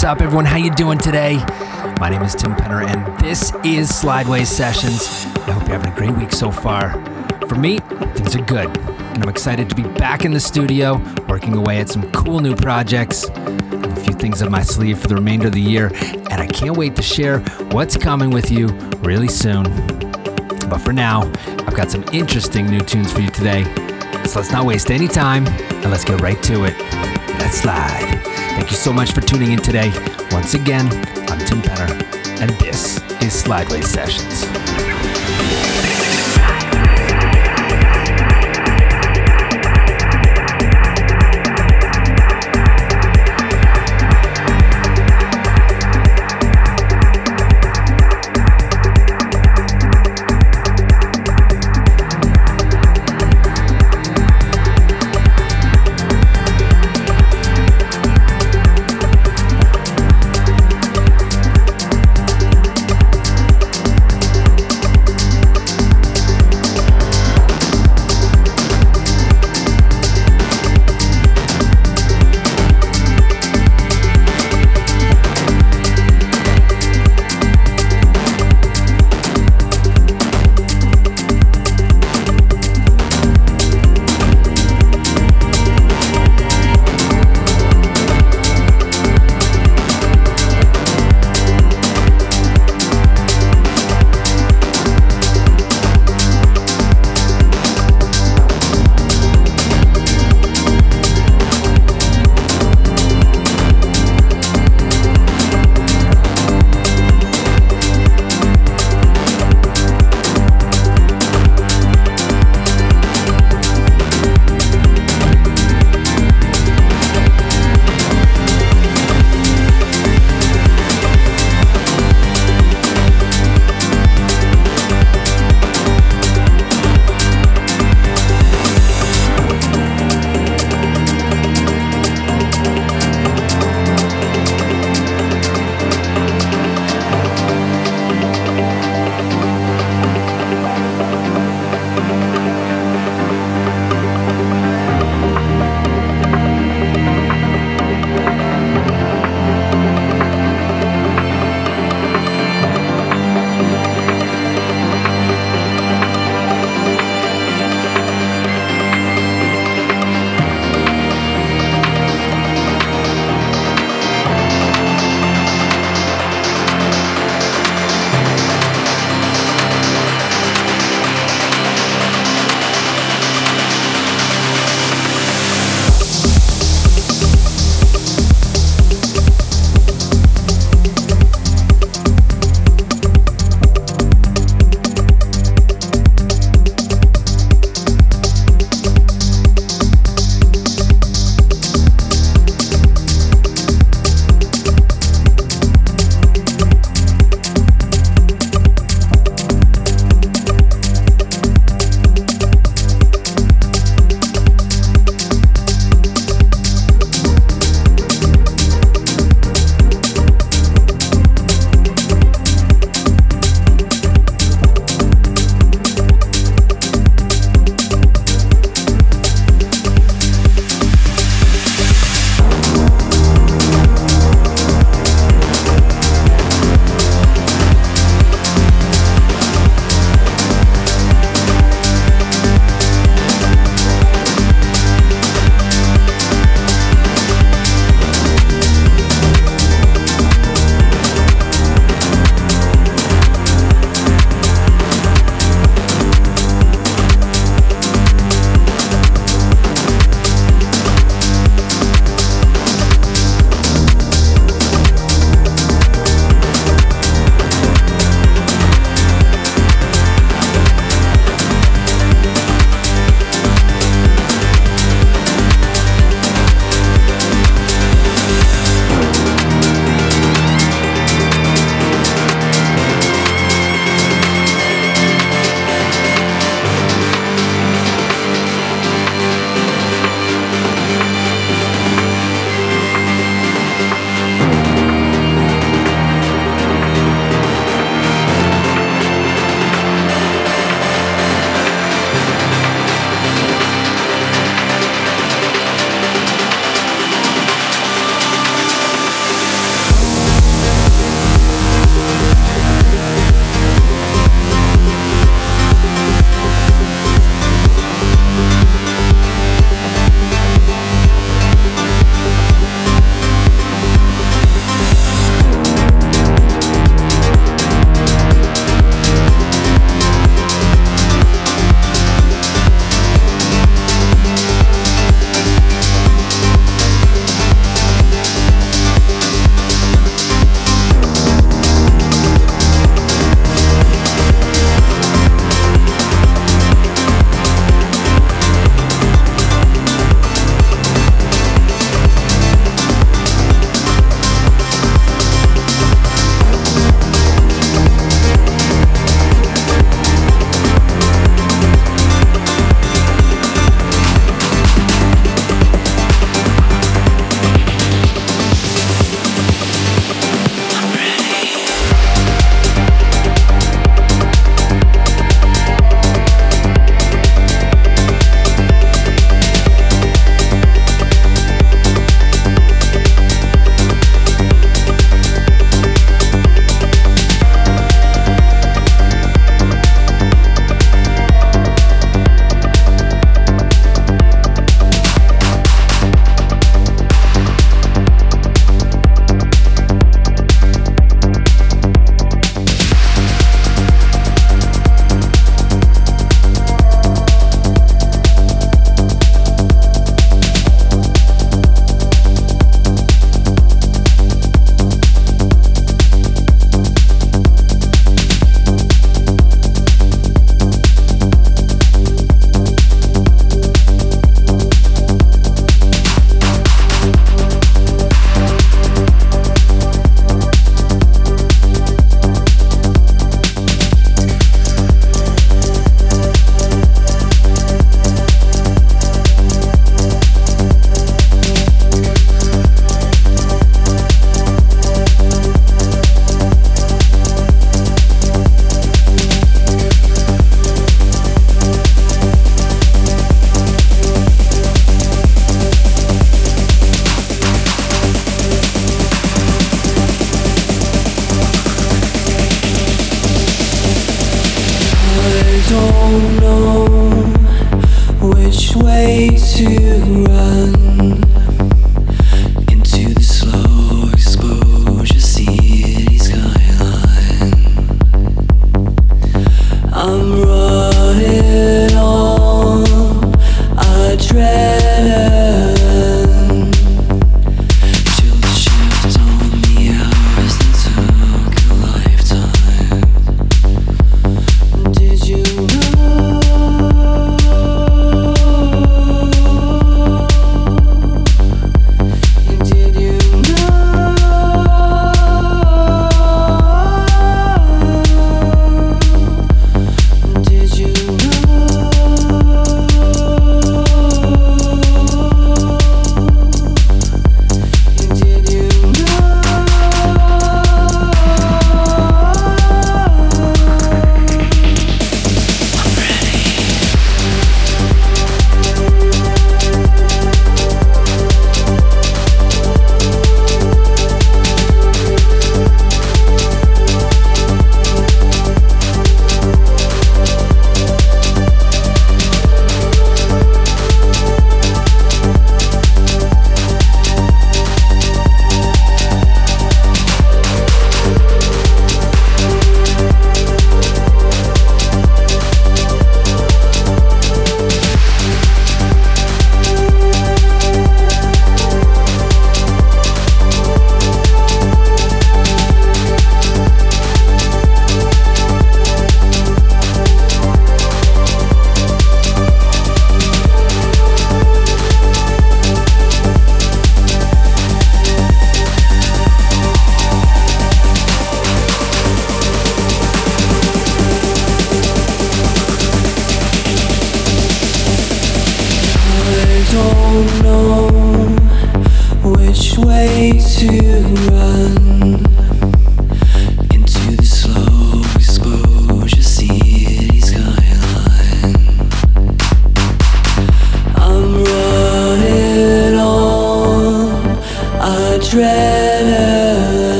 What's up, everyone? How you doing today? My name is Tim Penner, and this is Slideways Sessions. I hope you're having a great week so far. For me, things are good, and I'm excited to be back in the studio, working away at some cool new projects. A few things up my sleeve for the remainder of the year, and I can't wait to share what's coming with you really soon. But for now, I've got some interesting new tunes for you today. So let's not waste any time, and let's get right to it. Let's slide. Thank you so much for tuning in today. Once again, I'm Tim Penner, and this is Slideways Sessions.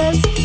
Yes.